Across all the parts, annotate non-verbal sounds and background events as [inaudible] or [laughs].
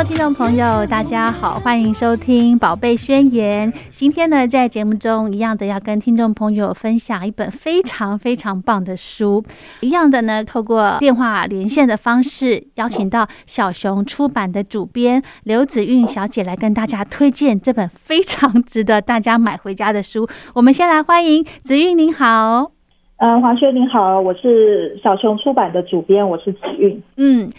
Hello，听众朋友，大家好，欢迎收听《宝贝宣言》。今天呢，在节目中一样的要跟听众朋友分享一本非常非常棒的书。一样的呢，透过电话连线的方式，邀请到小熊出版的主编刘子韵小姐来跟大家推荐这本非常值得大家买回家的书。我们先来欢迎子韵，您好。呃，黄轩您好，我是小熊出版的主编，我是子韵。嗯，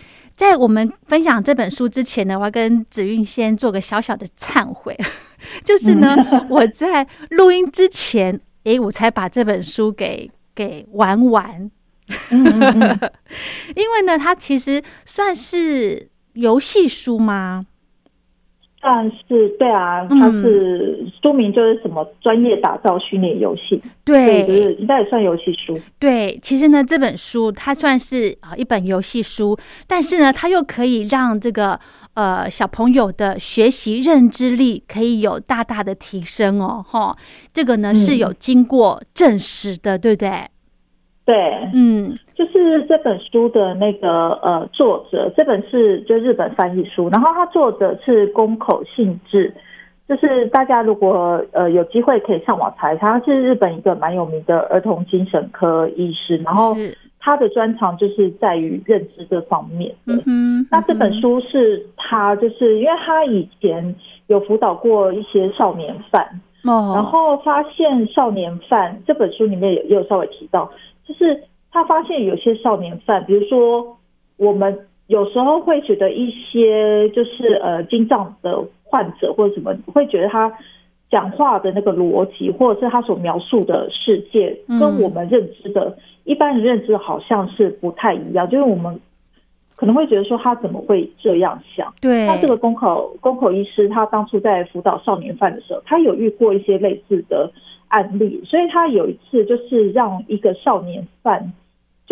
在我们分享这本书之前呢，我要跟子韵先做个小小的忏悔，[laughs] 就是呢，[laughs] 我在录音之前，诶，我才把这本书给给玩完，[laughs] 因为呢，它其实算是游戏书吗？但是对啊，它是说明就是什么专业打造虚拟游戏，对，就是应该也算游戏书。对，其实呢，这本书它算是啊一本游戏书，但是呢，它又可以让这个呃小朋友的学习认知力可以有大大的提升哦，哈，这个呢嗯。是有经过证实的，对不对？对，嗯就是这本书的那个呃作者，这本是就日本翻译书，然后它作者是宫口信治，就是大家如果呃有机会可以上网查他是日本一个蛮有名的儿童精神科医师，然后，他的专长就是在于认知这方面的。那这本书是他，就是因为他以前有辅导过一些少年犯，哦，然后发现少年犯这本书里面也也有稍微提到，就是他发现有些少年犯，比如说我们有时候会觉得一些就是呃精障的患者或者什么，会觉得他讲话的那个逻辑，或者是他所描述的世界，嗯跟我们认知的、一般人认知好像是不太一样，就是我们。可能会觉得说他怎么会这样想？对，那这个公口公口医师，他当初在辅导少年犯的时候，他有遇过一些类似的案例，所以他有一次就是让一个少年犯，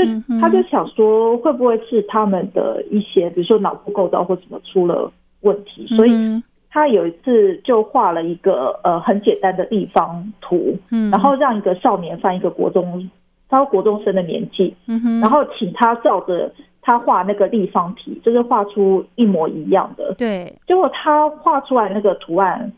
就他就想说，会不会是他们的一些，比如说脑部构造或什么出了问题，所以嗯他有一次就画了一个呃很简单的立方图，嗯，然后让一个少年犯，一个国中，他国中生的年纪，然后请他照着他画那个立方体，就是画出一模一样的。对，结果他画出来那个图案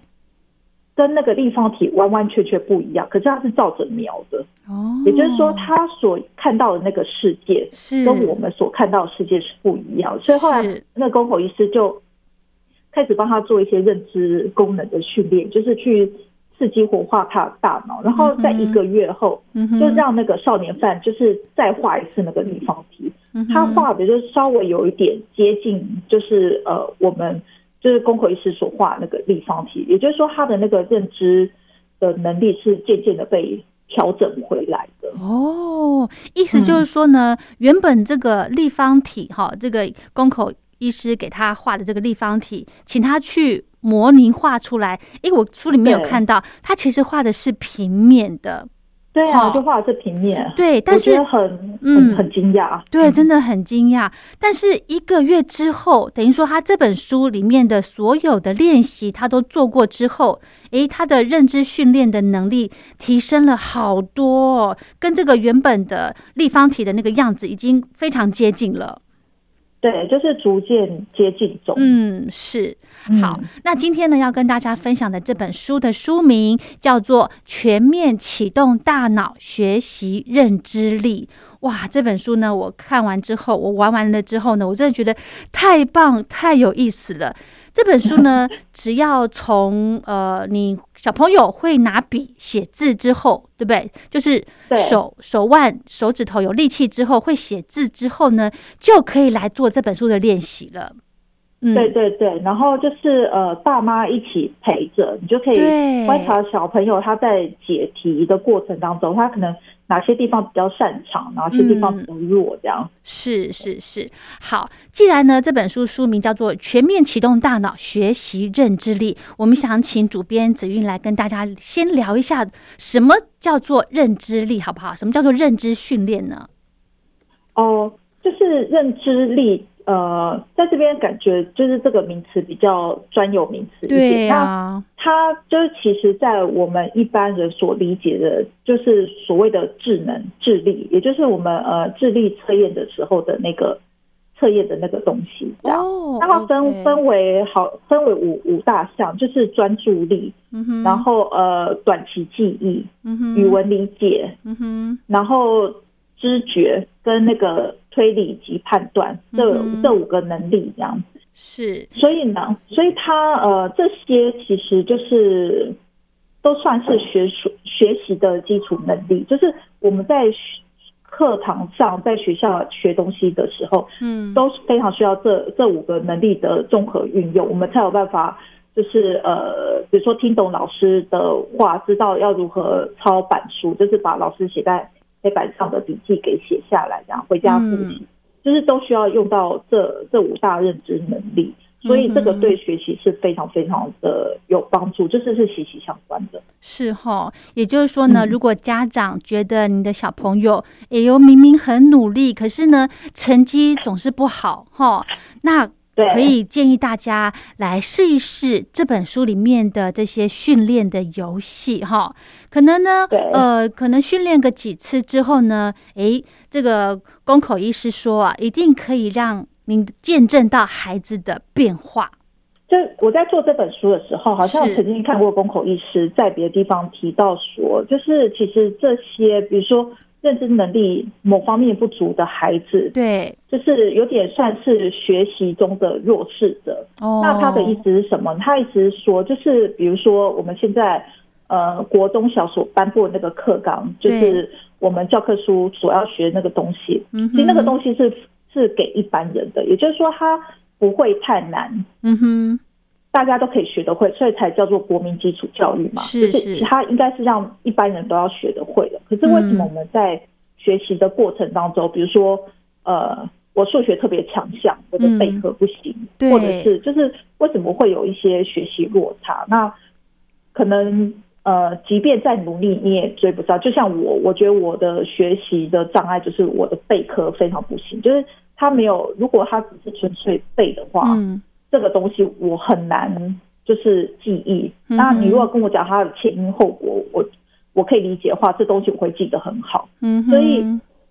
跟那个立方体完完全全不一样，可是他是照着描的，哦，也就是说他所看到的那个世界是。跟我们所看到的世界是不一样，所以后来那个宫口医师就开始帮他做一些认知功能的训练，就是去刺激活化他的大脑，然后在一个月后，嗯哼，就让那个少年犯就是再画一次那个立方体，嗯他画的就是稍微有一点接近，就是呃我们就是宫口医师所画那个立方体，也就是说他的那个认知的能力是渐渐的被调整回来的。哦，意思就是说呢，原本这个立方体哈，这个宫口医师给他画的这个立方体，请他去模拟画出来。诶，我书里面有看到，他其实画的是平面的。对啊，就画的是平面，对，但是很嗯很很惊讶。对，真的很惊讶。但是一个月之后，等于说他这本书里面的所有的练习，他都做过之后，诶，他的认知训练的能力提升了好多、哦，跟这个原本的立方体的那个样子已经非常接近了。对，就是逐渐接近中。嗯，是。嗯好，那今天呢，要跟大家分享的这本书的书名叫做《全面启动大脑学习认知力》。哇，这本书呢，我看完之后，我玩完了之后呢，我真的觉得太棒、太有意思了。这本书呢，[laughs] 只要从呃，你小朋友会拿笔写字之后，对不对？就是手手腕、手指头有力气之后，会写字之后呢，就可以来做这本书的练习了。嗯，对对对，然后就是呃，爸妈一起陪着，你就可以观察小朋友他在解题的过程当中，他可能哪些地方比较擅长，哪些地方比较弱，这样。是是是，好。既然呢这本书书名叫做《全面启动大脑学习认知力》，我们想请主编子韵来跟大家先聊一下，什么叫做认知力，好不好？什么叫做认知训练呢？哦，就是认知力，呃，在这边感觉就是这个名词比较专有名词一点。对那啊，它就是其实，在我们一般人所理解的，就是所谓的智能、智力，也就是我们呃智力测验的时候的那个测验的那个东西。哦，那它分分为好分为五五大项，就是专注力，嗯哼，然后呃短期记忆、嗯哼，语，文理解，嗯哼，然后知觉跟那个推理及判断这、嗯这五个能力这样子。是，所以呢，所以他呃这些其实就是都算是学术学习的基础能力，就是我们在学课堂上在学校学东西的时候，嗯，都是非常需要这这五个能力的综合运用，我们才有办法。就是呃，比如说听懂老师的话，知道要如何抄板书，就是把老师写在黑板上的笔记给写下来，然后回家复习，就是都需要用到这这五大认知能力。所以这个对学习是非常非常的有帮助，就是是息息相关的。是哈，也就是说呢，嗯如果家长觉得你的小朋友，哎呦，明明很努力，可是呢，成绩总是不好哈，那对，可以建议大家来试一试这本书里面的这些训练的游戏哈。可能呢，呃，可能训练个几次之后呢，诶，这个公口医师说啊，一定可以让您见证到孩子的变化。就我在做这本书的时候，好像是曾经看过公口医师在别的地方提到说，就是其实这些，比如说认知能力某方面不足的孩子，对，就是有点算是学习中的弱势者。哦，那他的意思是什么？他意思是说，就是比如说我们现在呃国中小所颁布的那个课纲，就是我们教科书所要学那个东西，嗯，其实那个东西是是给一般人的，也就是说他不会太难。嗯哼，大家都可以学得会，所以才叫做国民基础教育嘛。是就是是它应该是让一般人都要学得会的。可是为什么我们在学习的过程当中，比如说呃，我数学特别强项，我的备课不行，或者是就是为什么会有一些学习落差？那可能呃，即便再努力，你也追不上。就像我，我觉得我的学习的障碍就是我的备课非常不行，就是他没有，如果他只是纯粹背的话，嗯这个东西我很难就是记忆。嗯那你如果跟我讲它的前因后果，我我可以理解的话，这东西我会记得很好。嗯，所以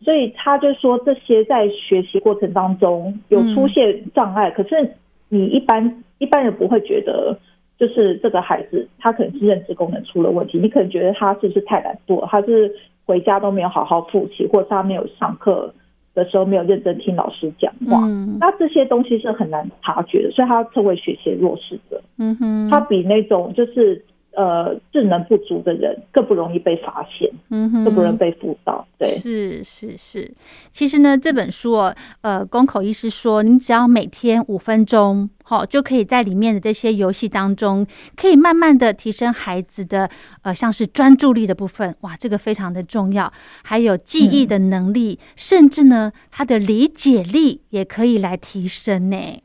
所以他就说这些在学习过程当中有出现障碍，可是你一般一般人不会觉得。就是这个孩子，他可能是认知功能出了问题，你可能觉得他是不是太懒惰，他是回家都没有好好复习，或者他没有上课的时候没有认真听老师讲话。嗯那这些东西是很难察觉的，所以他称为学习弱势者。嗯哼，他比那种就是呃智能不足的人更不容易被发现，嗯哼，更不容易被辅导。对，是是是，其实呢，这本书哦，呃，宫口医师说，你只要每天五分钟，好、就可以在里面的这些游戏当中，可以慢慢的提升孩子的呃，像是专注力的部分，哇，这个非常的重要，还有记忆的能力，甚至呢，他的理解力也可以来提升呢。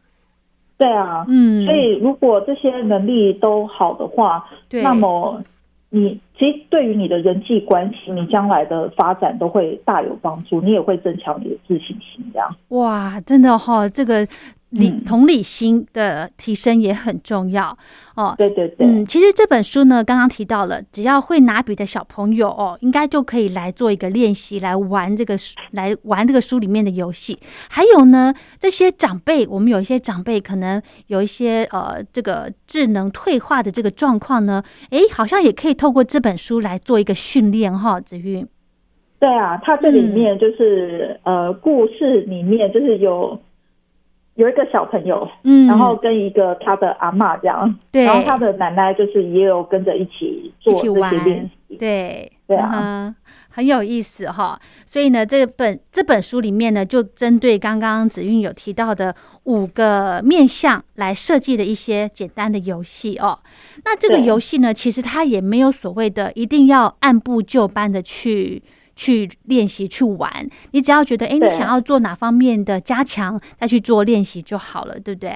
对啊。嗯，所以如果这些能力都好的话，对，那么你其实对于你的人际关系，你将来的发展都会大有帮助，你也会增强你的自信心。这样，哇，真的哈、这个理嗯同理心的提升也很重要哦。对对对，嗯，其实这本书呢，刚刚提到了，只要会拿笔的小朋友哦，应该就可以来做一个练习，来玩这个书，来玩这个书里面的游戏。还有呢，这些长辈，我们有一些长辈可能有一些呃，这个智能退化的这个状况呢，诶，好像也可以透过这本书来做一个训练哈，子韵。对啊，它这里嗯面就是、呃，故事里面就是有有一个小朋友，嗯，然后跟一个他的阿嬷这样，对然后他的奶奶就是也有跟着一起做一起这些练玩习。对对啊嗯很有意思哈。所以呢，这本这本书里面呢，就针对刚刚子韵有提到的五个面向来设计的一些简单的游戏哦。那这个对游戏呢，其实它也没有所谓的一定要按部就班的去。去练习去玩，你只要觉得哎，诶你想要做哪方面的加强，再去做练习就好了，对不对？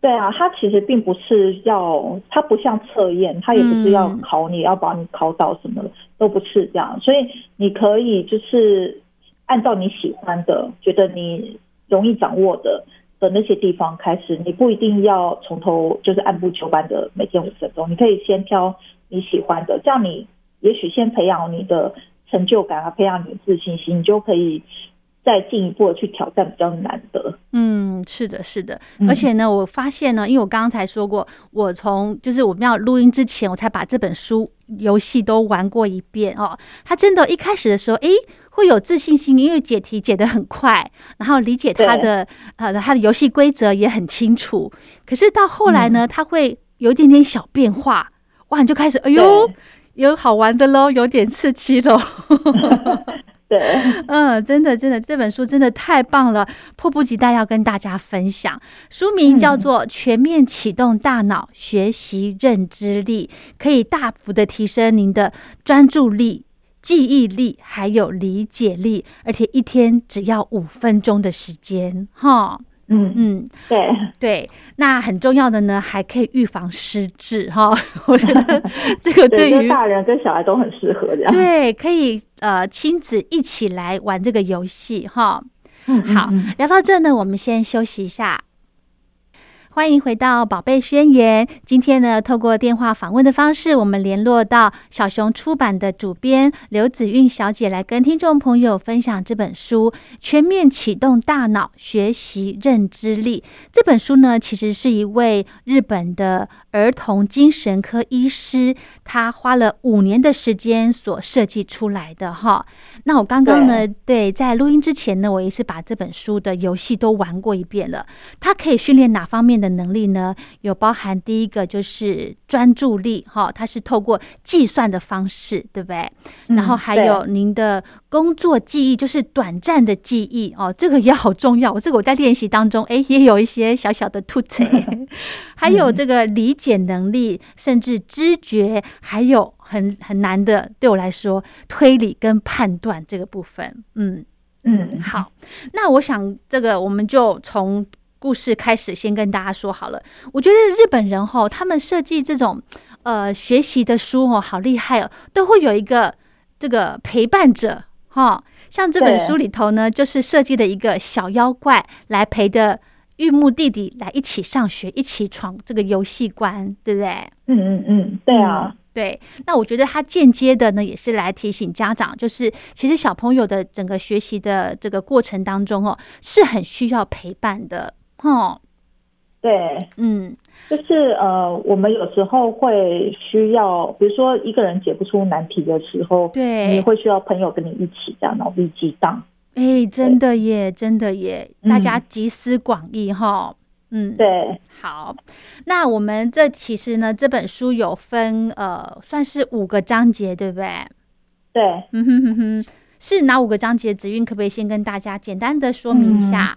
对啊，它其实并不是要，它不像测验，它也不是要嗯考你，要把你考倒什么的，都不是这样。所以你可以就是按照你喜欢的，觉得你容易掌握的的那些地方开始，你不一定要从头就是按部就班的每天五分钟，你可以先挑你喜欢的，这样你也许先培养你的成就感啊，培养你的自信心，你就可以再进一步的去挑战比较难的。嗯，是的，是的，嗯而且呢，我发现呢，因为我刚刚才说过，我从就是我们要录音之前，我才把这本书游戏都玩过一遍哦。他真的，一开始的时候，诶，会有自信心，因为解题解得很快，然后理解他的呃他的游戏规则也很清楚。可是到后来嗯呢，他会有一点点小变化，哇，你就开始，哎呦对，有好玩的喽，有点刺激喽。[laughs] 对。[laughs] 嗯，真的，真的，这本书真的太棒了，迫不及待要跟大家分享。书名叫做《全面启动大脑学习认知力》，可以大幅的提升您的专注力、记忆力还有理解力，而且一天只要五分钟的时间，哈。嗯嗯，对，对，那很重要的呢，还可以预防失智哈。我觉得这个对于大人跟小孩都很适合这样。对，可以呃亲子一起来玩这个游戏哈。嗯，好聊到这呢，我们先休息一下。欢迎回到《宝贝宣言》。今天呢，透过电话访问的方式，我们联络到小熊出版的主编刘子韵小姐，来跟听众朋友分享这本书《全面启动大脑学习认知力》。这本书呢，其实是一位日本的儿童精神科医师，他花了五年的时间所设计出来的哈。那我刚刚呢，对，在录音之前呢，我也是把这本书的游戏都玩过一遍了。它可以训练哪方面的能力呢？有包含第一个就是专注力，哈，它是透过计算的方式，对不对？嗯然后还有您的工作记忆，就是短暂的记忆哦，这个也好重要。这个我在练习当中，哎，也有一些小小的突锤。[laughs] 还有这个理解能力，甚至知觉，还有很很难的，对我来说，推理跟判断这个部分，嗯。嗯，好，那我想这个我们就从故事开始，先跟大家说好了。我觉得日本人吼，他们设计这种呃学习的书哦，好厉害哦，都会有一个这个陪伴者哈。像这本书里头呢，就是设计了一个小妖怪来陪着玉木弟弟来一起上学，一起闯这个游戏关，对不对？嗯嗯嗯，对啊嗯，对，那我觉得他间接的呢，也是来提醒家长，就是其实小朋友的整个学习的这个过程当中哦，是很需要陪伴的，哦，对，嗯，就是呃，我们有时候会需要，比如说一个人解不出难题的时候，对你会需要朋友跟你一起这样脑力激荡。哎，真的耶，真的耶，大家嗯集思广益哈，嗯，，对，好，那我们这其实呢，这本书有分呃，算是五个章节，对不对？对，嗯哼哼哼，是哪五个章节？子韵可不可以先跟大家简单的说明一下？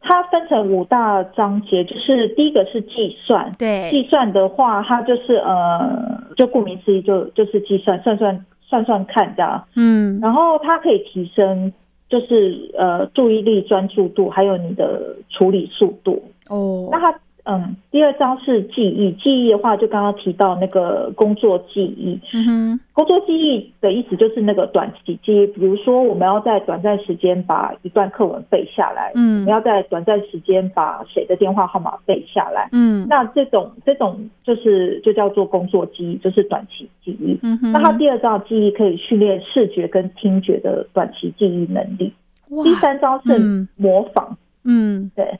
它分成五大章节，就是第一个是计算，对，计算的话，它就是呃，就顾名思义就就是计算，算算算算看这样。嗯，然后它可以提升，就是呃注意力、专注度，还有你的处理速度。哦那，它嗯，第二章是记忆，记忆的话就刚刚提到那个工作记忆，嗯哼，工作记忆的意思就是那个短期记忆，比如说我们要在短暂时间把一段课文背下来，嗯。我们要在短暂时间把谁的电话号码背下来。嗯。那这种这种就是就叫做工作记忆，就是短期记忆。嗯哼，那它第二章记忆可以训练视觉跟听觉的短期记忆能力。哇。第三章是嗯。模仿，嗯。对，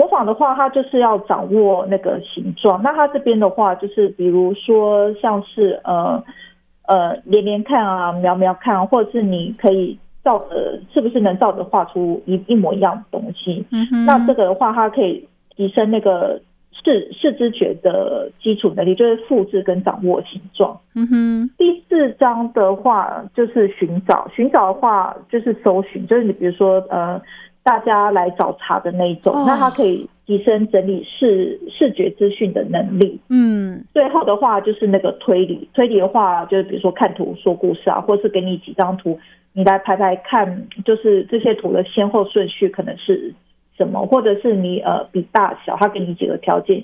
模仿的话，它就是要掌握那个形状。那它这边的话，就是比如说像是呃呃连连看啊、描描看啊，或者是你可以照着，是不是能照着画出一一模一样的东西？那这个的话，它可以提升那个视视知觉的基础能力，就是复制跟掌握形状。嗯哼，第四章的话就是寻找，寻找的话就是搜寻，就是你比如说呃，大家来找茬的那一种，哦那它可以提升整理视视觉资讯的能力。嗯最后的话就是那个推理，推理的话就是比如说看图说故事啊，或是给你几张图，你来排排看，就是这些图的先后顺序可能是什么，或者是你呃比大小，他给你几个条件，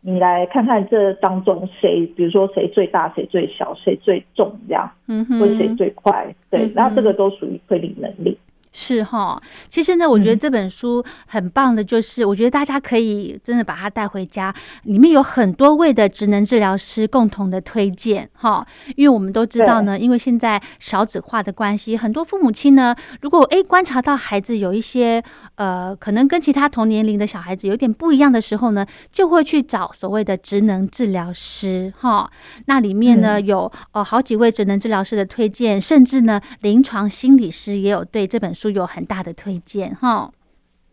你来看看这当中谁，比如说谁最大，谁最小，谁最重这样，嗯哼，或者谁最快，对嗯，然后这个都属于推理能力。是哈，其实呢，我觉得嗯。这本书很棒的，就是我觉得大家可以真的把它带回家，里面有很多位的职能治疗师共同的推荐哈，因为我们都知道呢，因为现在少子化的关系，很多父母亲呢，如果诶观察到孩子有一些呃，可能跟其他同年龄的小孩子有点不一样的时候呢，就会去找所谓的职能治疗师哈。那里面呢、嗯。有呃好几位职能治疗师的推荐，甚至呢临床心理师也有对这本书有很大的推荐哈。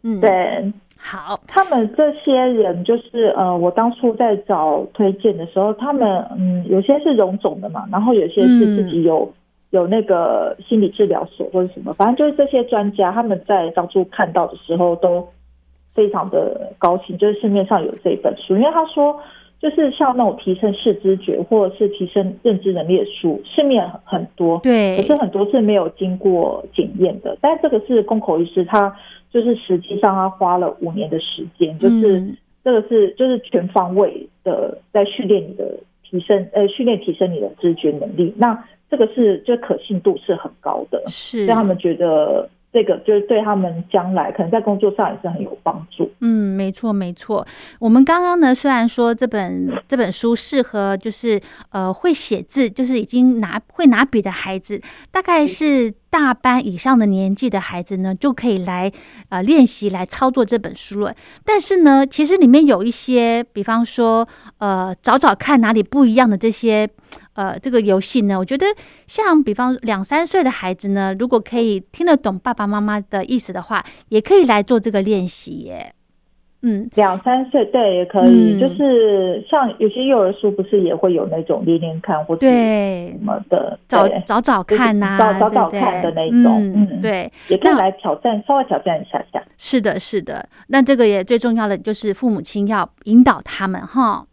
嗯，，对，好，他们这些人就是呃，我当初在找推荐的时候，他们嗯，有些是荣总的嘛，然后有些是自己有、有那个心理治疗所或者什么，反正就是这些专家，他们在当初看到的时候都非常的高兴，就是市面上有这本书，因为他说。就是像那种提升视知觉或者是提升认知能力的书，市面很很多，对可是很多是没有经过检验的。但这个是宫口医师，他就是实际上他花了五年的时间，就是嗯这个是就是全方位的在训练你的提升，呃，训练提升你的知觉能力。那这个是就可信度是很高的，是让他们觉得这个就是对他们将来可能在工作上也是很有帮助。嗯，没错，没错。我们刚刚呢，虽然说这本这本书适合就是呃会写字，就是已经拿会拿笔的孩子，大概是大班以上的年纪的孩子呢，就可以来呃练习来操作这本书了。但是呢，其实里面有一些，比方说呃找找看哪里不一样的这些。呃，这个游戏呢，我觉得像比方两三岁的孩子呢，如果可以听得懂爸爸妈妈的意思的话，也可以来做这个练习耶。嗯，两三岁对也可以，嗯就是像有些幼儿书不是也会有那种练练看或者对什，么的，找找找看呐、就是找找找看的那种嗯，嗯对，也可以来挑战，稍微挑战一下下。是的，是的。那这个也最重要的就是父母亲要引导他们哈。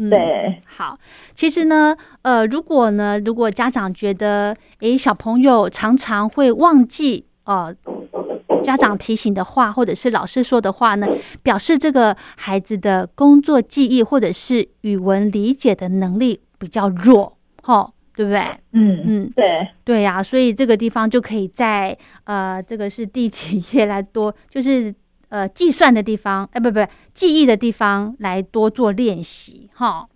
嗯，对，好，其实呢，呃，如果呢，如果家长觉得，诶，小朋友常常会忘记，呃，家长提醒的话，或者是老师说的话呢，表示这个孩子的工作记忆或者是语文理解的能力比较弱，吼，对不对？嗯嗯，对，对呀、所以这个地方就可以在呃，这个是第几页来多，就是呃计算的地方，哎，不不，记忆的地方来多做练习哈。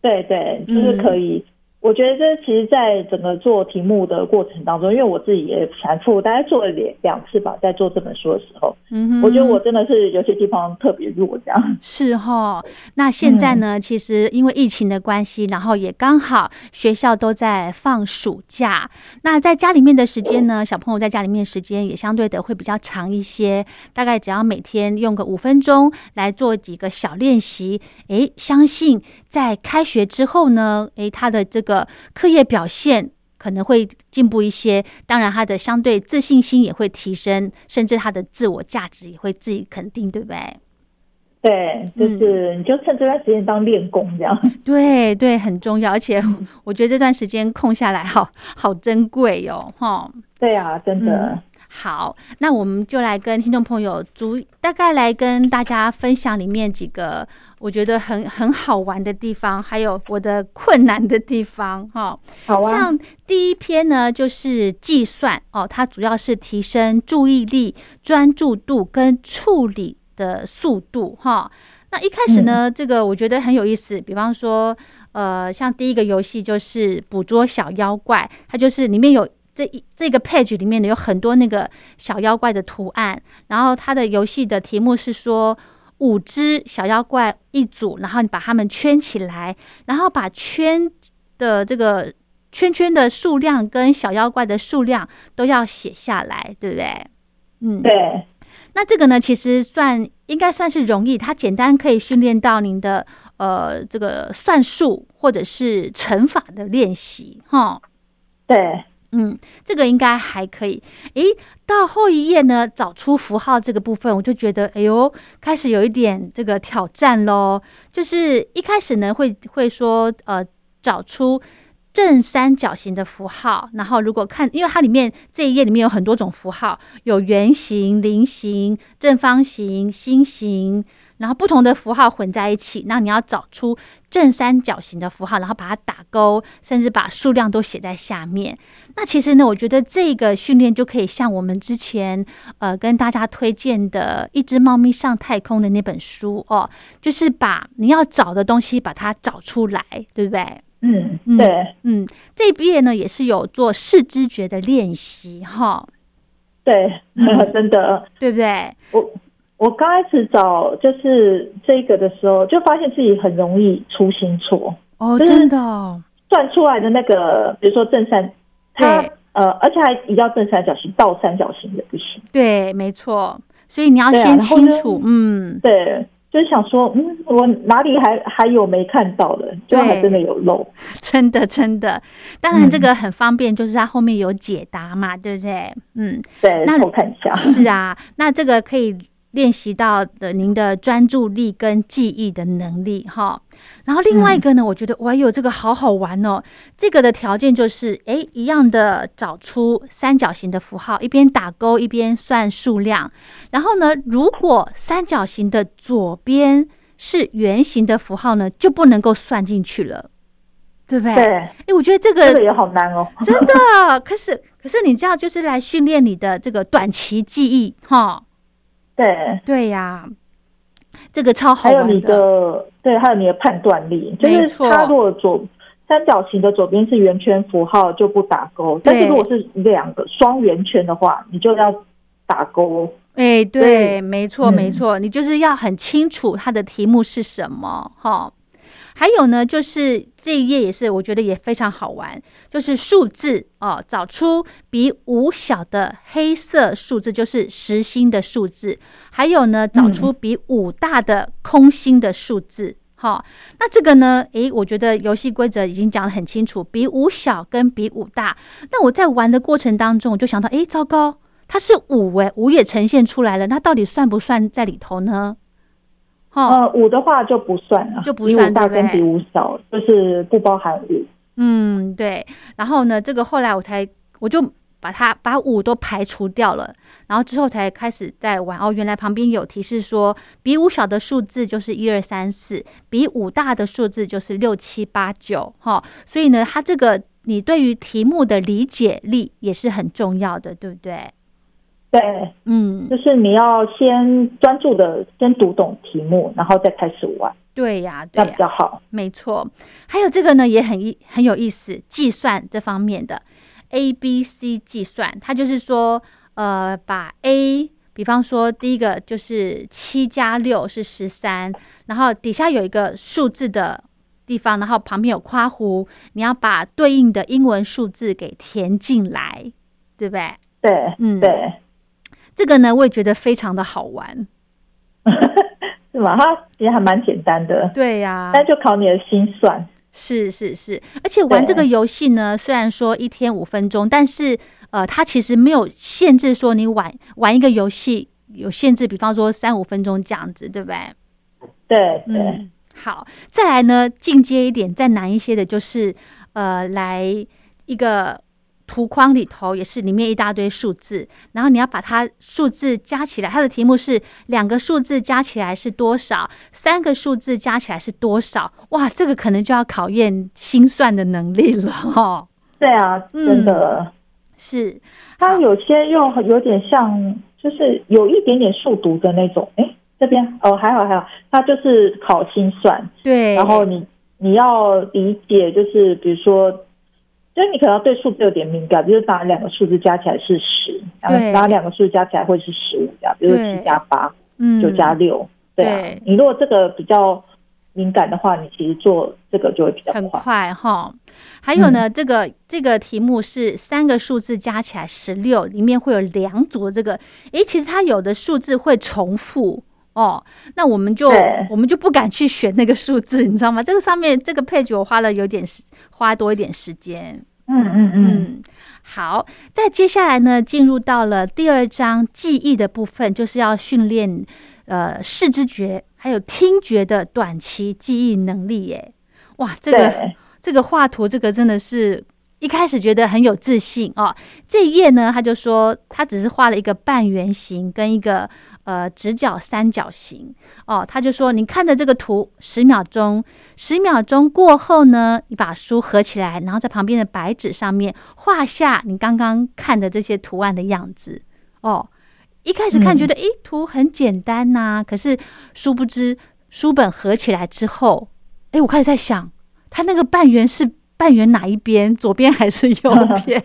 对对，就是可以。我觉得这其实，在整个做题目的过程当中，因为我自己也反复，大概做了两两次吧，在做这本书的时候，嗯哼，我觉得我真的是有些地方特别弱，这样。是哈，那现在呢？其实因为疫情的关系，然后也刚好学校都在放暑假，那在家里面的时间呢，小朋友在家里面的时间也相对的会比较长一些，大概只要每天用个五分钟来做几个小练习，诶，相信在开学之后呢，诶，他的这个课业表现。可能会进步一些，当然他的相对自信心也会提升，甚至他的自我价值也会自己肯定，对不对？对，就是嗯你就趁这段时间当练功这样。对对，很重要，而且我觉得这段时间空下来好好珍贵哟、哈。对啊，真的。嗯好，那我们就来跟听众朋友逐大概来跟大家分享里面几个我觉得很很好玩的地方，还有我的困难的地方哈。好啊，像第一篇呢，就是计算哦，它主要是提升注意力、专注度跟处理的速度哈。那一开始呢，这个我觉得很有意思，比方说，呃，像第一个游戏就是捕捉小妖怪，它就是里面有。这一这个 page 里面呢有很多那个小妖怪的图案，然后它的游戏的题目是说五只小妖怪一组，然后你把它们圈起来，然后把圈的这个圈圈的数量跟小妖怪的数量都要写下来，对不对？嗯，对。那这个呢，其实算应该算是容易，它简单可以训练到您的呃这个算术或者是乘法的练习，哈。对。嗯，这个应该还可以。诶，到后一页呢，找出符号这个部分，我就觉得，哎呦，开始有一点这个挑战喽。就是一开始呢，会会说，呃，找出正三角形的符号。然后如果看，因为它里面这一页里面有很多种符号，有圆形、菱形、正方形、心形。然后不同的符号混在一起，那你要找出正三角形的符号，然后把它打勾，甚至把数量都写在下面。那其实呢，我觉得这个训练就可以像我们之前呃跟大家推荐的《一只猫咪上太空》的那本书哦，就是把你要找的东西把它找出来，对不对？嗯，对，嗯，这一页呢也是有做视知觉的练习哈。对，[laughs] 真的，对不对？我。我刚开始找就是这个的时候，就发现自己很容易出心错哦，真的算出来的那个，比如说正三，它呃，而且还比较正三角形，倒三角形的不行。对，没错，所以你要先清楚，嗯，对，就是想说，嗯，我哪里还还有没看到的，就还真的有漏，真的真的。当然这个很方便，就是它后面有解答嘛，对不对？嗯，对，那我看一下，是啊，那这个可以。练习到的您的专注力跟记忆的能力哈，然后另外一个呢，我觉得哇哟，这个好好玩哦。这个的条件就是，哎，一样的找出三角形的符号，一边打勾一边算数量。然后呢，如果三角形的左边是圆形的符号呢，就不能够算进去了，对不对？对。哎，我觉得这个这个也好难哦，真的。可是可是你这样就是来训练你的这个短期记忆哈。对。对呀，这个超好玩的。还有你的对，还有你的判断力，就是它如果左三角形的左边是圆圈符号就不打勾，但是如果是两个双圆圈的话，你就要打勾。哎，对，没错没错，你就是要很清楚它的题目是什么哈。还有呢，就是这一页也是，我觉得也非常好玩，就是数字哦，找出比五小的黑色数字，就是实心的数字。还有呢，找出比五大的空心的数字。好，那这个呢，诶，我觉得游戏规则已经讲得很清楚，比五小跟比五大。那我在玩的过程当中，我就想到，诶，糟糕，它是五诶，五也呈现出来了，那到底算不算在里头呢？呃，五的话就不算了，就不算大跟比五小，就是不包含五。嗯，对。然后呢，这个后来我才我就把它把五都排除掉了，然后之后才开始在玩。哦，原来旁边有提示说，比五小的数字就是一二三四，比五大的数字就是六七八九。哈，所以呢，它这个你对于题目的理解力也是很重要的，对不对？对，嗯，就是你要先专注的先读懂题目，然后再开始玩。对呀，那比较好。没错，还有这个呢，也很意很有意思，计算这方面的 A B C 计算，它就是说，呃，把 A，比方说第一个就是七加六是十三，然后底下有一个数字的地方，然后旁边有夸弧，你要把对应的英文数字给填进来，对不对？对，嗯，对。这个呢，我也觉得非常的好玩，[laughs] 是吗？它其实还蛮简单的，对呀，但就考你的心算。是是是，而且玩这个游戏呢，虽然说一天五分钟，但是呃，它其实没有限制说你玩玩一个游戏有限制，比方说三五分钟这样子，对不对？对对。好，再来呢，进阶一点，再难一些的，就是呃，来一个。图框里头也是里面一大堆数字，然后你要把它数字加起来。它的题目是两个数字加起来是多少？三个数字加起来是多少？哇，这个可能就要考验心算的能力了 [laughs] 哈。对啊，嗯真的，是，它有些又有点像，就是有一点点数独的那种。哎，这边哦，还好还好，它就是考心算，对，然后你你要理解，就是比如说，就是你可能要对数字有点敏感，比如打两个数字加起来是十，然后对拿两个数字加起来会是十五这样，比如对七加八，嗯九加六，对啊。你如果这个比较敏感的话，你其实做这个就会比较很快。哈。还有呢，这个这个题目是三个数字加起来十六，里面会有两组这个，诶，其实它有的数字会重复。哦，那我们就我们就不敢去选那个数字，你知道吗？这个上面这个 page 我花了有点时，花多一点时间。嗯嗯嗯，嗯，好，再接下来呢，进入到了第二章记忆的部分，就是要训练呃视知觉还有听觉的短期记忆能力。耶，哇，这个这个画图，这个真的是一开始觉得很有自信哦。这一页呢，他就说他只是画了一个半圆形跟一个呃直角三角形哦，他就说你看着这个图十秒钟，十秒钟过后呢，你把书合起来，然后在旁边的白纸上面画下你刚刚看的这些图案的样子哦。一开始看嗯觉得诶，图很简单呐、可是殊不知书本合起来之后，诶，我开始在想，它那个半圆是半圆哪一边，左边还是右边？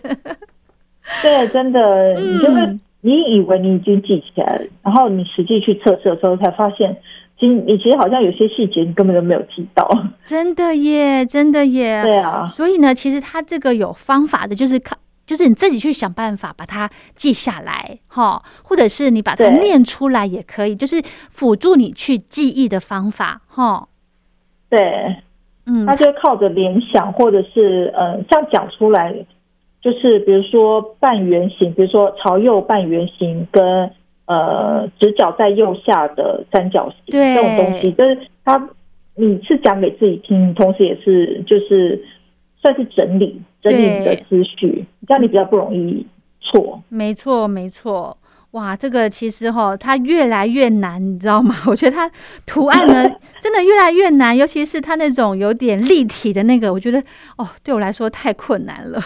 [laughs] 对，真的，你就会嗯，你以为你已经记起来了，然后你实际去测试的时候才发现，其实你其实好像有些细节你根本就没有记到。真的耶，真的耶。对啊，所以呢，其实它这个有方法的，就是靠，就是你自己去想办法把它记下来，哈，或者是你把它念出来也可以，就是辅助你去记忆的方法，哈。对，嗯他，就靠着联想，或者是呃，像讲出来，就是比如说半圆形，比如说朝右半圆形跟呃直角在右下的三角形对这种东西，就是它你是讲给自己听，同时也是就是算是整理整理你的对思绪，这样你比较不容易错。没错，没错。哇，这个其实哈，它越来越难，你知道吗？[laughs] 我觉得它图案呢，[laughs] 真的越来越难，尤其是它那种有点立体的那个，我觉得哦，对我来说太困难了。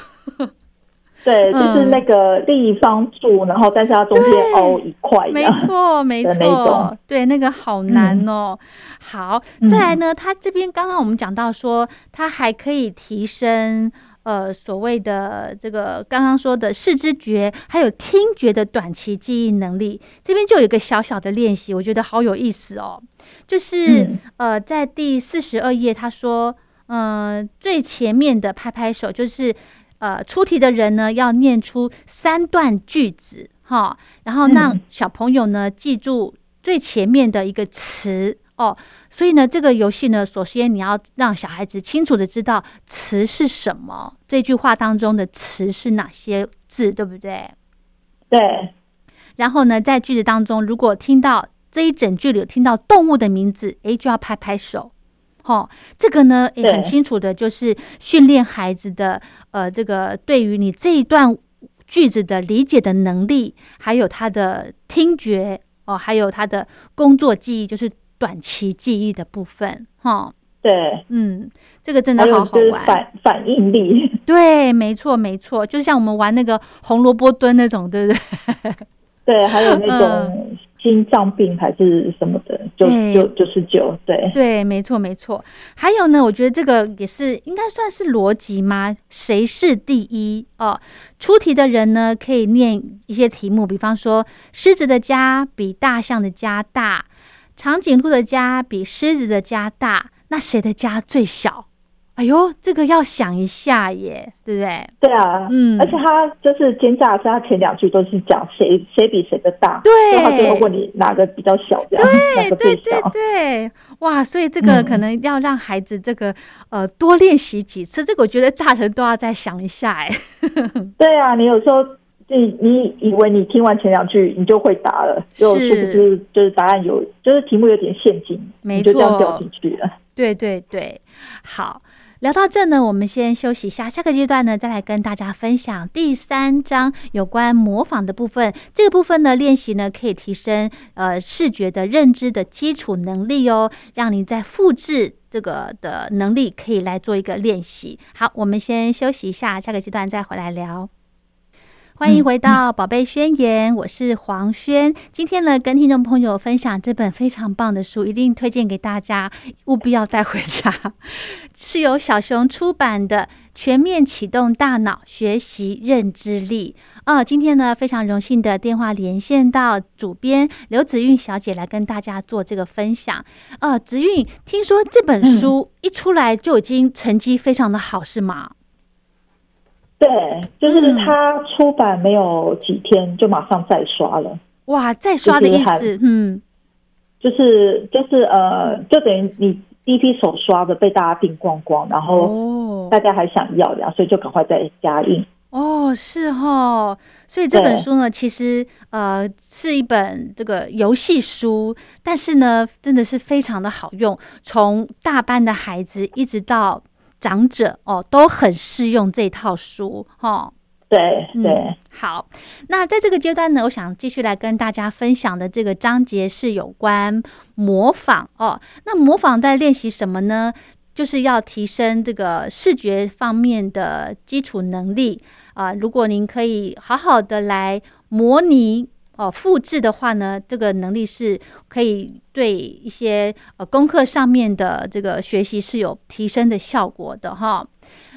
对，就是嗯那个立方柱，然后但是它中间凹一块，没，错，没错，对，那个好难哦。好，嗯再来呢，它这边刚刚我们讲到说，它还可以提升呃所谓的这个刚刚说的视知觉还有听觉的短期记忆能力。这边就有一个小小的练习，我觉得好有意思哦。就是、嗯呃，在第四十二页，他说，嗯、最前面的拍拍手就是。呃，出题的人呢要念出三段句子，哈，然后让嗯小朋友呢记住最前面的一个词哦。所以呢，这个游戏呢，首先你要让小孩子清楚的知道词是什么，这句话当中的词是哪些字，对不对？对，然后呢，在句子当中，如果听到这一整句里有听到动物的名字，诶，就要拍拍手。哦，这个呢也很清楚的，就是训练孩子的呃，这个对于你这一段句子的理解的能力，还有他的听觉哦，还有他的工作记忆，就是短期记忆的部分。哈、对，嗯，这个真的好好玩。反反应力，对，没错，没错，就像我们玩那个红萝卜蹲那种，对不对？对，还有那嗯种心脏病还是什么的，九对九九十九，对，对，没错，没错。还有呢，我觉得这个也是应该算是逻辑吗？谁是第一？哦，出题的人呢可以念一些题目，比方说狮子的家比大象的家大，长颈鹿的家比狮子的家大，那谁的家最小？哎呦，这个要想一下耶，对不对？对啊，嗯而且他就是奸诈的是，他前两句都是讲谁谁比谁的大，对所以他最后问你哪个比较小，这样 [laughs] 哪对个对对对，哇！所以这个嗯可能要让孩子这个呃多练习几次，这个我觉得大人都要再想一下，哎，[laughs] 对啊，你有时候你你以为你听完前两句你就会答了，就是殊不是就是答案有就是题目有点陷阱，没你就这样错掉进去了。对对对，好。聊到这呢，我们先休息一下，下个阶段呢，再来跟大家分享第三章有关模仿的部分。这个部分呢，练习呢可以提升呃视觉的认知的基础能力哦，让你在复制这个的能力可以来做一个练习。好，我们先休息一下，下个阶段再回来聊。欢迎回到《宝贝宣言》，我是黄轩。今天呢，跟听众朋友分享这本非常棒的书，一定推荐给大家，务必要带回家。[laughs] 是由小熊出版的《全面启动大脑学习认知力》。哦，今天呢，非常荣幸的电话连线到主编刘子韵小姐来跟大家做这个分享。呃，子韵，听说这本书一出来就已经成绩非常的好，是吗？对，就是他出版没有几天就马上再刷了。哇，再刷的意思，嗯，就是就是呃，就等于你第一批手刷的被大家订光光，然后大家还想要呀，所以就赶快再加印。哦，是哦，所以这本书呢，其实呃是一本这个游戏书，但是呢，真的是非常的好用，从大班的孩子一直到。长者哦，都很适用这套书哈。对对，好。那在这个阶段呢，我想继续来跟大家分享的这个章节是有关模仿哦。那模仿在练习什么呢？就是要提升这个视觉方面的基础能力啊。如果您可以好好的来模拟。哦，复制的话呢，这个能力是可以对一些呃功课上面的这个学习是有提升的效果的哈。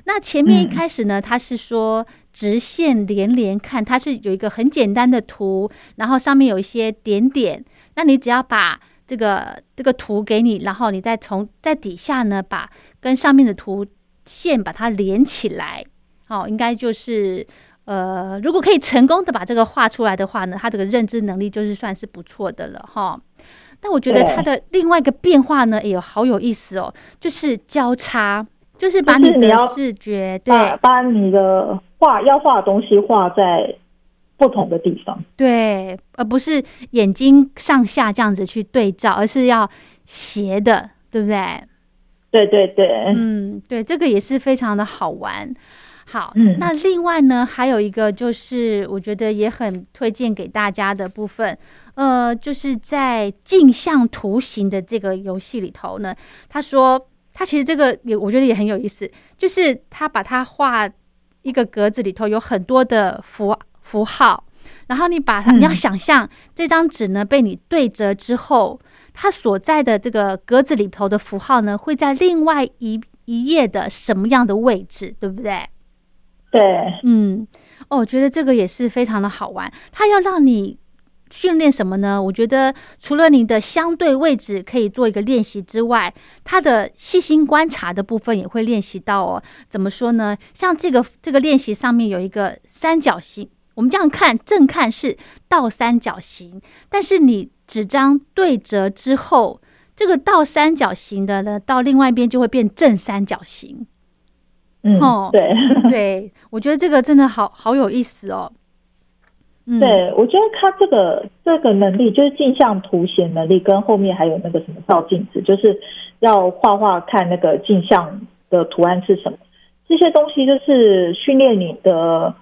那前面一开始呢，它是说直线连连看，它是有一个很简单的图，然后上面有一些点点，那你只要把这个这个图给你，然后你再从在底下呢，把跟上面的图线把它连起来，哦，应该就是。呃，如果可以成功的把这个画出来的话呢，他这个认知能力就是算是不错的了哈。但我觉得他的另外一个变化呢，也有好有意思哦，就是交叉，就是把你的视觉对，把你的画要画的东西画在不同的地方，对，而不是眼睛上下这样子去对照，而是要斜的，对不对？对对对，嗯，对，这个也是非常的好玩。好，那另外呢，还有一个就是我觉得也很推荐给大家的部分，呃，就是在镜像图形的这个游戏里头呢，他说他其实这个也我觉得也很有意思，就是他把它画一个格子里头有很多的符符号，然后你把它你要想象这张纸呢被你对折之后，它所在的这个格子里头的符号呢会在另外一一页的什么样的位置，对不对？对，嗯，哦，我觉得这个也是非常的好玩。它要让你训练什么呢？我觉得除了你的相对位置可以做一个练习之外，它的细心观察的部分也会练习到哦。怎么说呢？像这个这个练习上面有一个三角形，我们这样看正看是倒三角形，但是你纸张对折之后，这个倒三角形的呢，到另外一边就会变正三角形。嗯，对对，我觉得这个真的好好有意思哦。嗯对，我觉得他这个这个能力就是镜像图形能力，跟后面还有那个什么照镜子，就是要画画看那个镜像的图案是什么，这些东西就是训练你的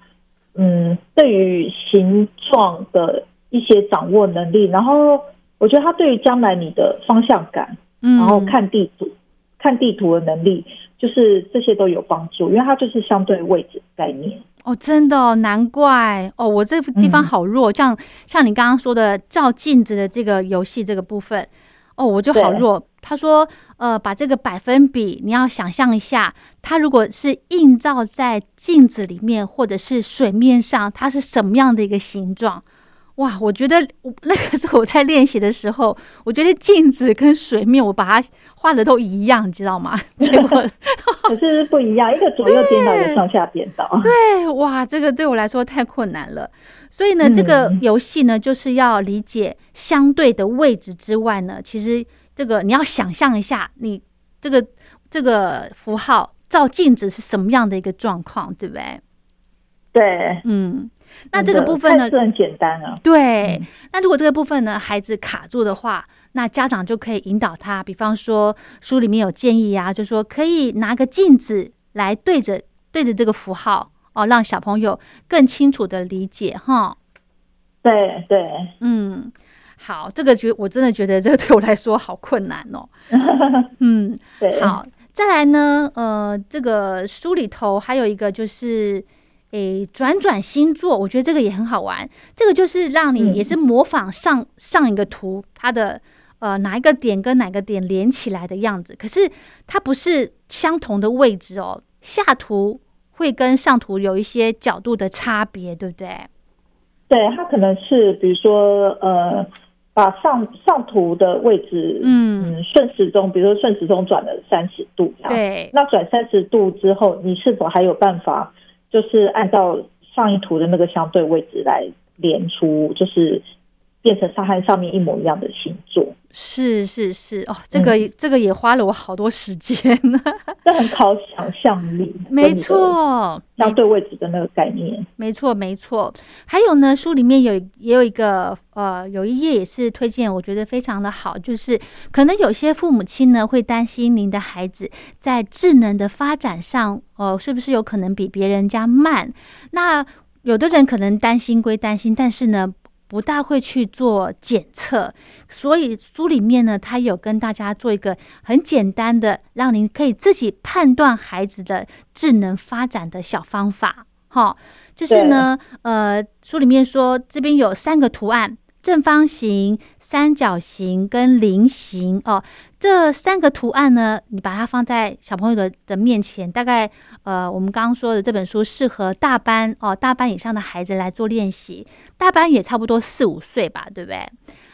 嗯对于形状的一些掌握能力。然后我觉得他对于将来你的方向感，然后看地图看地图的能力。就是这些都有帮助，因为它就是相对位置概念哦，真的难怪哦，我这个地方好弱，像像你刚刚说的照镜子的这个游戏这个部分哦，我就好弱。他说，呃，把这个百分比你要想象一下，它如果是映照在镜子里面或者是水面上，它是什么样的一个形状？哇，我觉得我那个时候我在练习的时候，我觉得镜子跟水面我把它画的都一样，知道吗？[laughs] 结果 [laughs] 可是不一样，一个左右颠倒，一个上下颠倒。对，哇，这个对我来说太困难了。所以呢，这个游戏呢，就是要理解相对的位置之外呢，其实这个你要想象一下，你这个这个符号照镜子是什么样的一个状况，对不对？对，嗯。那这个部分呢是很简单啊。对嗯，那如果这个部分呢，孩子卡住的话，那家长就可以引导他，比方说书里面有建议啊，就说可以拿个镜子来对着对着这个符号哦，让小朋友更清楚的理解哈。对对，嗯，好，这个觉我真的觉得这个对我来说好困难哦。[laughs] 嗯，对，好，再来呢，呃，这个书里头还有一个就是，诶，转转星座，我觉得这个也很好玩。这个就是让你嗯也是模仿上、上一个图它的呃哪一个点跟哪个点连起来的样子，可是它不是相同的位置哦，下图会跟上图有一些角度的差别，对不对？对，它可能是比如说呃，把上上图的位置，嗯嗯，顺时钟，比如说顺时钟转了三十度。对，那转三十度之后，你是否还有办法，就是按照上一图的那个相对位置来连出，就是变成上和上面一模一样的星座？是是是哦，这个、这个也花了我好多时间呢。[laughs] 这很考想象力，没，错，相对位置的那个概念。没错，没错。还有呢，书里面有也有一个呃，有一页也是推荐，我觉得非常的好，就是可能有些父母亲呢会担心您的孩子在智能的发展上，呃，是不是有可能比别人家慢？那有的人可能担心归担心，但是呢。不大会去做检测，所以书里面呢，他有跟大家做一个很简单的，让您可以自己判断孩子的智能发展的小方法。哈，就是呢，呃，书里面说这边有三个图案：正方形、三角形跟菱形。哦，这三个图案呢，你把它放在小朋友的的面前，大概呃，我们刚刚说的这本书适合大班哦，大班以上的孩子来做练习。大班也差不多四五岁吧，对不对？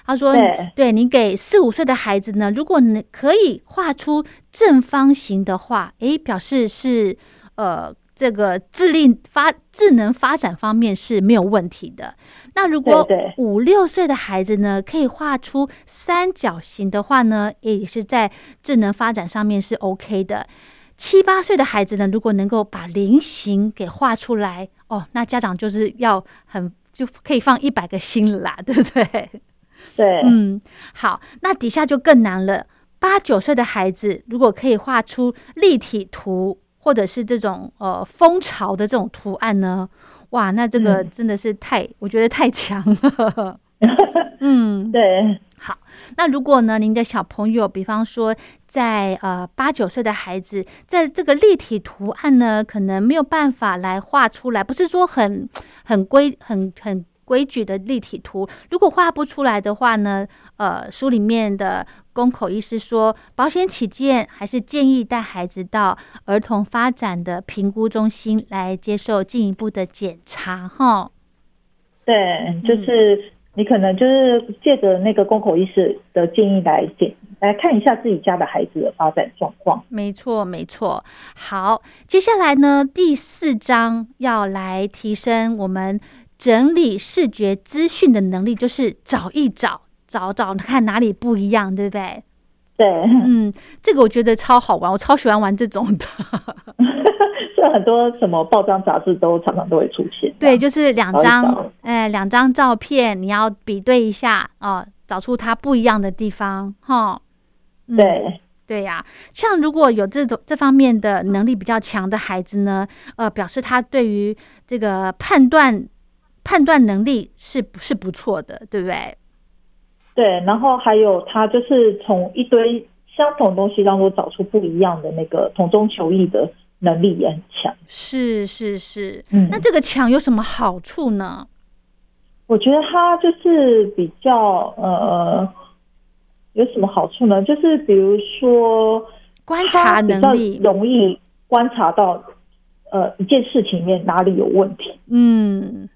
他说：“对对你给四五岁的孩子呢，如果你可以画出正方形的话，诶，表示是呃这个智力发智能发展方面是没有问题的。那如果五六岁的孩子呢，可以画出三角形的话呢，也是在智能发展上面是 OK 的。七八岁的孩子呢，如果能够把菱形给画出来，哦，那家长就是要很就可以放一百个心了啦，[laughs] 对不对？对，嗯，好，那底下就更难了。八九岁的孩子如果可以画出立体图，或者是这种呃蜂巢的这种图案呢，哇，那这个嗯真的是太，我觉得太强了。[laughs] 嗯，[laughs] 对，好，那如果呢，您的小朋友，比方说在呃八九岁的孩子，在这个立体图案呢，可能没有办法来画出来，不是说很很规很很规矩的立体图。如果画不出来的话呢，呃，书里面的公口医师说，保险起见，还是建议带孩子到儿童发展的评估中心来接受进一步的检查，哈。对，嗯就是你可能就是借着那个公口医师的建议来检来看一下自己家的孩子的发展状况。没错，没错。好，接下来呢，第四章要来提升我们整理视觉资讯的能力，就是找一找，找找看哪里不一样，对不对？对，嗯，这个我觉得超好玩，我超喜欢玩这种的。[laughs] 这很多什么报章杂志都常常都会出现。对，就是两张找，哎，两张照片，你要比对一下哦，找出它不一样的地方，哈。嗯对对呀、像如果有这种这方面的能力比较强的孩子呢，呃，表示他对于这个判断判断能力是不是不错的，对不对？对，然后还有他就是从一堆相同的东西当中找出不一样的那个同中求异的能力也很强。是是是，嗯那这个强有什么好处呢？我觉得他就是比较呃，有什么好处呢？就是比如说观察能力，容易观察到呃一件事情里面哪里有问题。嗯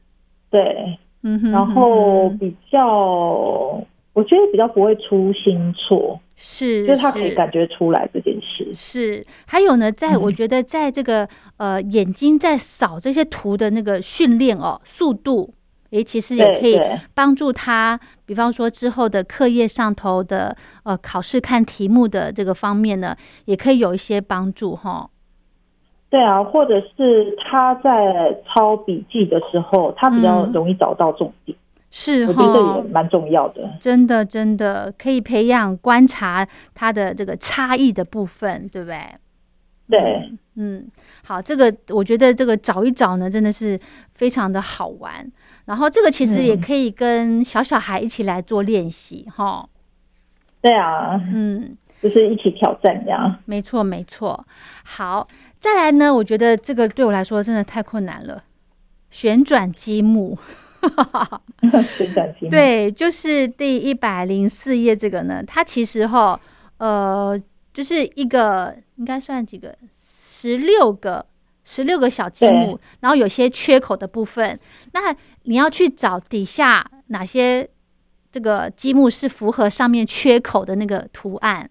对，嗯哼，然后比较，我觉得比较不会出新错，是就是他可以感觉出来这件事。是，还有呢，在我嗯觉得在这个呃眼睛在扫这些图的那个训练哦，速度，诶，其实也可以帮助他，比方说之后的课业上头的呃考试看题目的这个方面呢，也可以有一些帮助哈。对啊，或者是他在抄笔记的时候，他比较嗯。容易找到重点，是我觉得这哈也，蛮重要的。真的真的可以培养观察他的这个差异的部分，对不对？对，嗯，好，这个我觉得这个找一找呢，真的是非常的好玩。然后这个其实也嗯可以跟小小孩一起来做练习，哈。对啊，嗯，就是一起挑战这样。没错没错。好，再来呢，我觉得这个对我来说真的太困难了，旋转积木。[laughs] 对，就是第一百零四页这个呢，它其实哈，呃，就是一个应该算几个，十六个，十六个小积木，然后有些缺口的部分，那你要去找底下哪些这个积木是符合上面缺口的那个图案。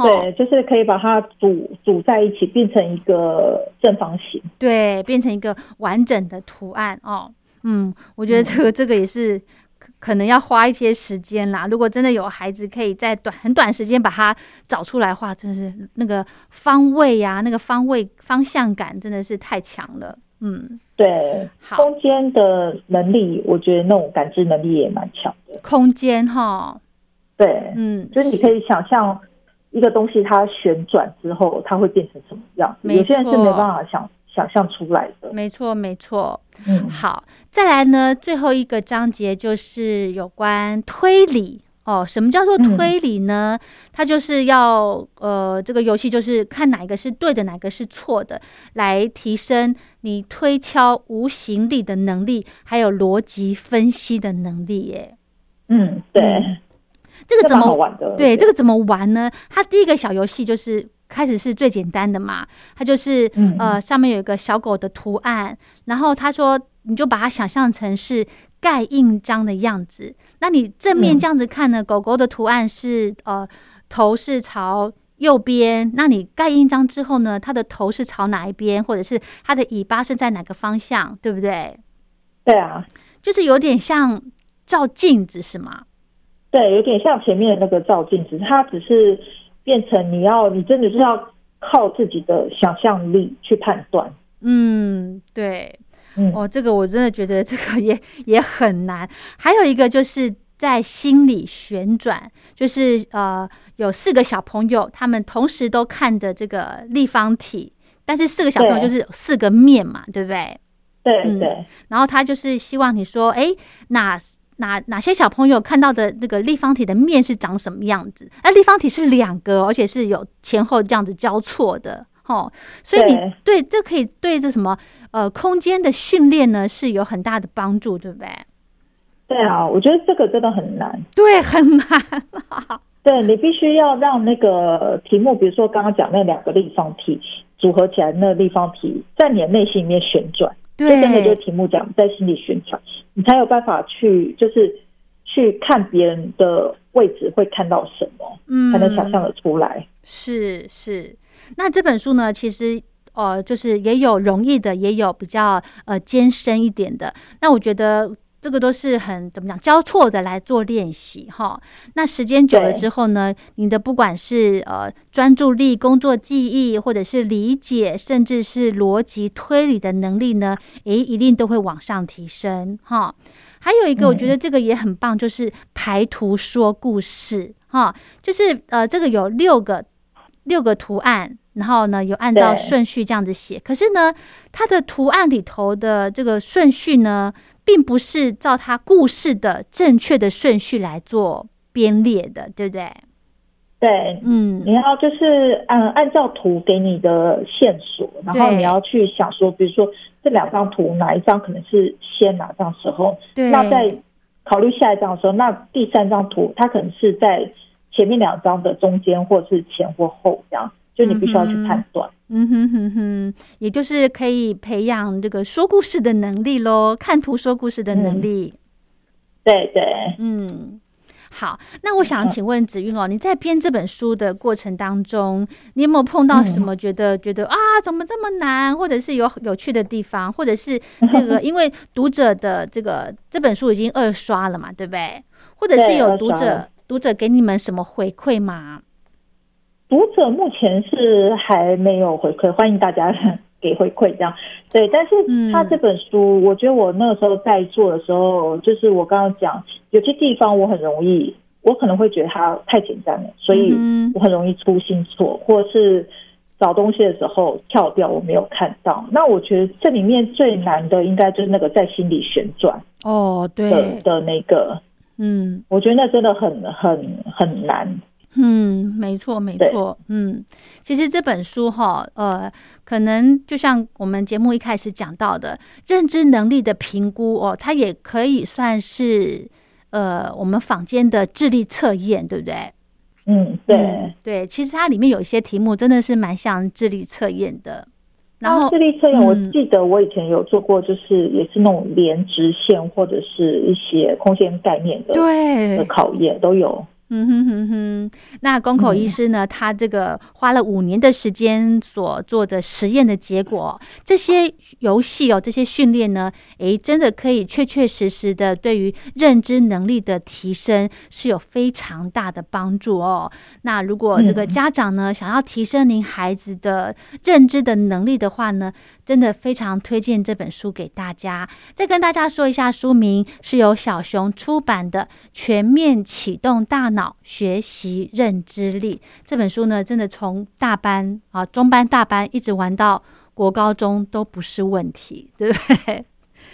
对，就是可以把它组组在一起，变成一个正方形。对，变成一个完整的图案哦。嗯，我觉得这个、这个也是可可能要花一些时间啦。如果真的有孩子可以在短很短时间把它找出来的话，真的是那个方位呀、那个方位方向感真的是太强了。嗯，对，好，空间的能力，我觉得那种感知能力也蛮强的。空间哈，对，嗯，就是你可以想象一个东西它旋转之后，它会变成什么样有些人是没办法想想象出来的。没错没错。嗯，好，再来呢，最后一个章节就是有关推理哦。什么叫做嗯推理呢？它就是要呃，这个游戏就是看哪一个是对的，哪个是错的，来提升你推敲无形力的能力，还有逻辑分析的能力耶。嗯，对，嗯这个怎么玩的。对，这个怎么玩呢？它第一个小游戏就是开始是最简单的嘛，它就是、嗯呃上面有一个小狗的图案，然后他说你就把它想象成是盖印章的样子。那你正面嗯这样子看呢，狗狗的图案是呃头是朝。右边，那你盖印章之后呢？它的头是朝哪一边，或者是它的尾巴是在哪个方向，对不对？对啊，就是有点像照镜子，是吗？对，有点像前面那个照镜子，它只是变成你要，你真的是要靠自己的想象力去判断。嗯，对。嗯，哦，这个我真的觉得这个也也很难。还有一个就是在心里旋转，就是呃有四个小朋友，他们同时都看着这个立方体，但是四个小朋友就是有四个面嘛，对不对？对嗯对然后他就是希望你说，哎，哪哪哪些小朋友看到的那个立方体的面是长什么样子？哎，立方体是两个，而且是有前后这样子交错的，哦，所以你对这可以对这什么呃空间的训练呢是有很大的帮助，对不对？对啊，我觉得这个真的很难。对，很难。对你必须要让那个题目，比如说刚刚讲那两个立方体组合起来，那立方体在你的内心里面旋转，对，就真的就是题目讲在心里旋转，你才有办法去就是去看别人的位置会看到什么，嗯才能想象的出来。是是，那这本书呢，其实呃，就是也有容易的，也有比较呃艰深一点的。那我觉得这个都是很怎么讲交错的来做练习哈。那时间久了之后呢，你的不管是呃专注力、工作记忆，或者是理解，甚至是逻辑推理的能力呢，诶，一定都会往上提升哈。还有一个，我觉得这个也很棒，就是排图说故事哈，就是呃，这个有六个六个图案，然后呢有按照顺序这样子写。可是呢，它的图案里头的这个顺序呢，并不是照它故事的正确的顺序来做编列的，对不对？对，嗯。你要就是按按照图给你的线索，然后你要去想说，比如说这两张图哪一张可能是先哪张时候，对，那在考虑下一张的时候，那第三张图它可能是在前面两张的中间，或是前或后这样，就你必须要去判断。嗯哼哼哼，也就是可以培养这个说故事的能力喽，看图说故事的能嗯力。对对，嗯，好，那我想请问子韵哦，你在编这本书的过程当中，你有没有碰到什么觉得、觉得啊，怎么这么难，或者是有有趣的地方，或者是这个 [laughs] 因为读者的这个这本书已经二刷了嘛，对不对？或者是有读者读者给你们什么回馈吗？读者目前是还没有回馈，欢迎大家给回馈这样。[laughs] 对，但是他这本书，我觉得我那个时候在做的时候，就是我刚刚讲有些地方我很容易，我可能会觉得它太简单了，所以我很容易粗心错，或者是找东西的时候跳掉，我没有看到。那我觉得这里面最难的应该就是那个在心里旋转哦，对的那个，嗯，我觉得那真的很很很难。嗯，没错，没错。嗯，其实这本书哈，呃，可能就像我们节目一开始讲到的，认知能力的评估哦，它也可以算是呃，我们坊间的智力测验，对不对？嗯，对对。其实它里面有一些题目真的是蛮像智力测验的。然后智力测验，我记得我以前有做过，就是也是那种连直线或者是一些空间概念的对的考验都有。嗯哼哼哼，那宫口医师呢？他这个花了五年的时间所做的实验的结果，这些游戏哦，这些训练呢，诶，真的可以确确实实的对于认知能力的提升是有非常大的帮助哦。那如果这个家长呢，想要提升您孩子的认知的能力的话呢，真的非常推荐这本书给大家。再跟大家说一下，书名是由小熊出版的《全面启动大脑学习认知力》这本书呢，真的从大班啊、中班、大班一直玩到国高中都不是问题，对不对？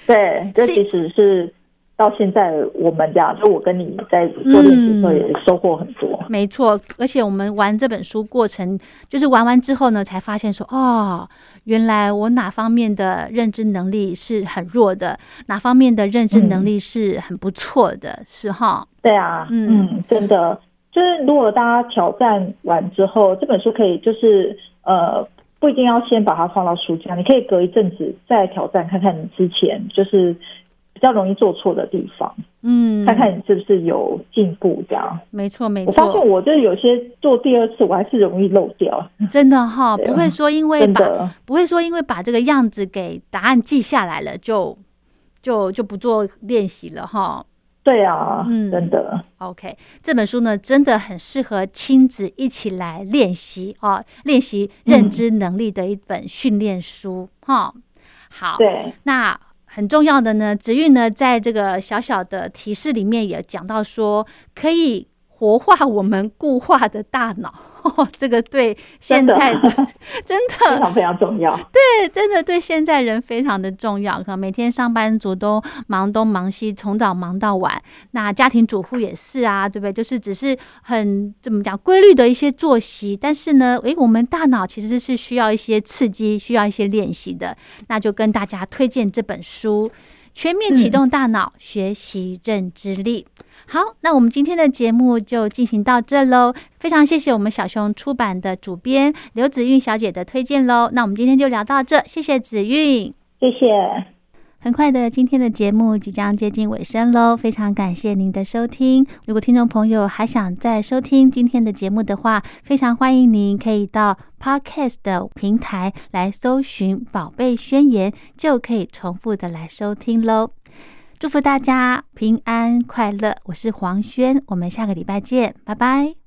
对，这其实是。到现在，我们俩就我跟你在做练习的时候也收获很多。没错，而且我们玩这本书过程，就是玩完之后呢，才发现说，哦，原来我哪方面的认知能力是很弱的，哪方面的认知能力是很不错的，是哈？对啊，嗯，真的，就是如果大家挑战完之后，这本书可以就是呃，不一定要先把它放到书架，你可以隔一阵子再挑战看看你之前就是。比较容易做错的地方，嗯，看看你是不是有进步，这样没错没错。我发现我就是有些做第二次，我还是容易漏掉，真的哈，不会说因为把不会说因为把这个样子给答案记下来了，就就就不做练习了哈。对啊，嗯，真的。OK，这本书呢真的很适合亲子一起来练习啊，练习认知能力的一本训练书哈。好，对，那。很重要的呢，子韵呢，在这个小小的提示里面也讲到说，可以活化我们固化的大脑。[laughs] 这个对现在的 [laughs] 真的非常非常重要。对，真的对现在人非常的重要。可能每天上班族都忙东忙西，从早忙到晚。那家庭主妇也是啊，对不对？就是只是很怎么讲规律的一些作息，但是呢，诶，我们大脑其实是需要一些刺激，需要一些练习的。那就跟大家推荐这本书。全面启动大脑，学习认知力。好，那我们今天的节目就进行到这喽。非常谢谢我们小熊出版的主编刘子韵小姐的推荐喽。那我们今天就聊到这，谢谢子韵，谢谢。很快的，今天的节目即将接近尾声喽，非常感谢您的收听。如果听众朋友还想再收听今天的节目的话，非常欢迎您可以到 Podcast 的平台来搜寻《宝贝宣言》，就可以重复的来收听喽。祝福大家平安快乐，我是黄轩，我们下个礼拜见，拜拜。